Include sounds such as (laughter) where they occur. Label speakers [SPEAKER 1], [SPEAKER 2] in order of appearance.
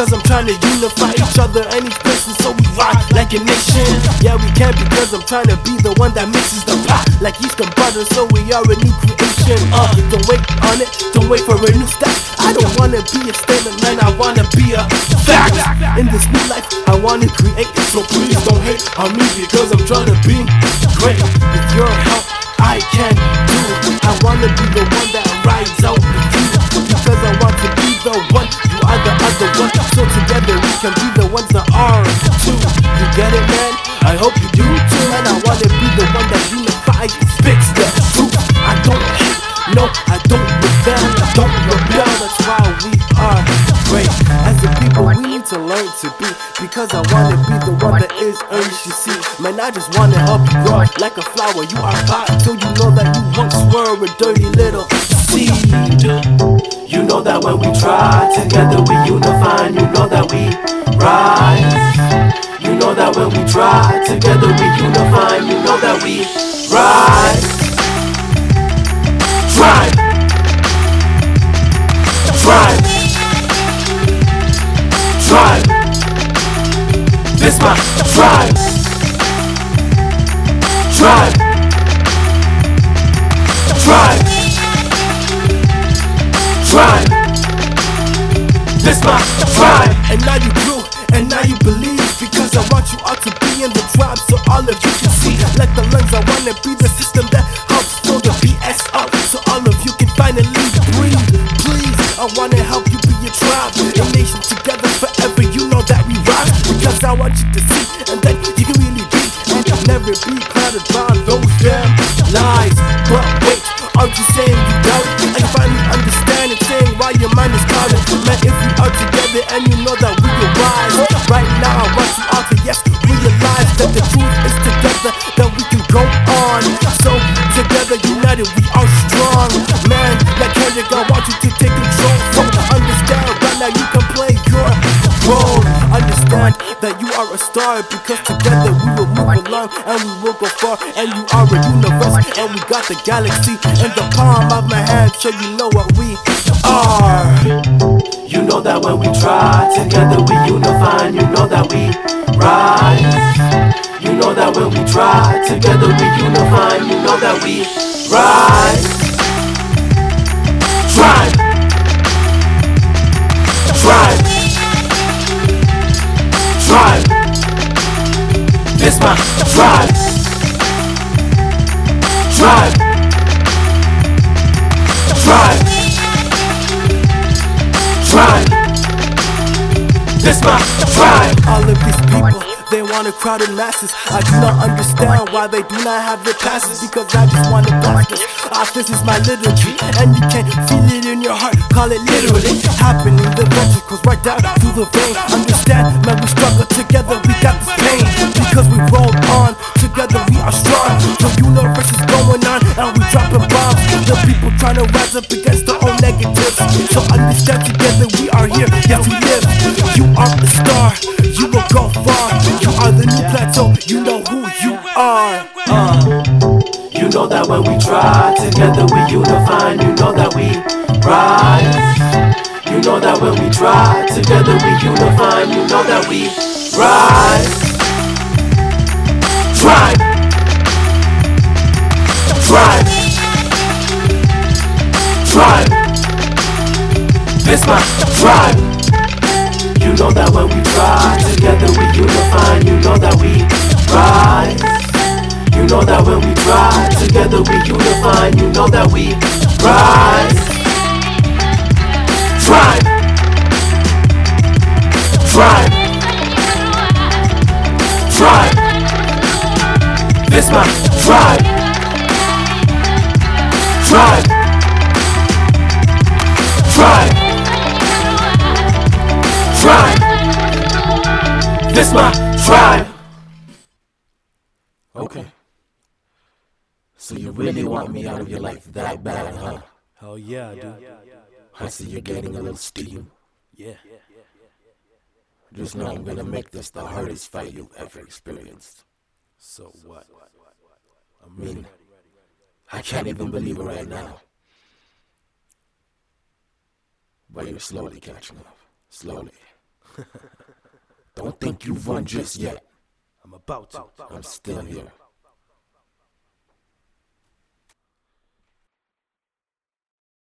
[SPEAKER 1] Because I'm trying to unify each other. And each person so we rock like a nation. Yeah, we can because I'm trying to be the one that mixes the pot like Eastern butter, so we are a new creation. Uh, don't wait on it, don't wait for a new step. I don't wanna be a statement, man, I wanna be a fact. In this new life, I wanna create, so please don't hate on me because I'm trying to be great. With your help, I can do. It. I wanna be the one that rides out with you because I want to You see, man, I just wanna help you grow like a flower. You are hot, so you know that you once were a dirty little seed.
[SPEAKER 2] You know that when we try together we unify, you know that we rise. You know that when we try together we unify, you know that we rise. Tribe, tribe. This my tribe, tribe, tribe tribe. This my tribe.
[SPEAKER 1] And now you do, and now you believe. Because I want you all to be in the tribe So all of you can see. Like the lungs, I wanna be the system that helps fill the BS up So all of you can finally breathe Please, I wanna help you be a tribe. A nation together forever, you know that we rise Because I want you to see, and then you can really be And never be by those damn lies. But wait, aren't you saying you doubt? And finally understand and saying why your mind is clouded Man, if we are together and you know that we will rise. Right now I want you all to yes realize That the truth is together that we can go on. So together united we are strong. Man, like Kendrick I want you to take control. So understand right now you can play your role. Understand you are a star Because together we will move along and we will go far And you are a universe and we got the galaxy In the palm of my hand so you know what we are
[SPEAKER 2] You know that when we try together we unify, you know that we rise. You know that when we try together we unify, you know that we tribe, tribe. This my tribe.
[SPEAKER 1] All of these people, they want a crowded masses. I do not understand why they do not have their passes because I just want to blast this. This is my liturgy, and you can feel it in your heart. Call it literally happening. The ventricles right down to the vein. Understand, man, we struggle together. We got this pain because we roll on together. We are strong. So universe is going on, and we dropping bombs. The people trying to rise up against their own negatives. So understand, together we are here, yeah we live. You are the star, you will go far. You are the new plateau, you know who you are.
[SPEAKER 2] Uh, you know that when we try together we unify, you know that we rise. You know that when we try together we unify, you know that we rise. This my tribe. You know that when we try together we unify, you know that we rise. You know that when we try together we unify, you know that we rise. Tribe, tribe, tribe. This my tribe, tribe, This my tribe.
[SPEAKER 1] Okay. So you really want me out of your life that bad, huh?
[SPEAKER 3] Hell yeah, dude.
[SPEAKER 1] I see you're getting a little steam.
[SPEAKER 3] Yeah.
[SPEAKER 1] Just know I'm gonna make this the hardest fight you've ever experienced.
[SPEAKER 3] So what?
[SPEAKER 1] I mean, I can't even believe it right now. But you're slowly catching up. Slowly. (laughs) Think you've won just yet.
[SPEAKER 3] I'm about to.
[SPEAKER 1] I'm still here.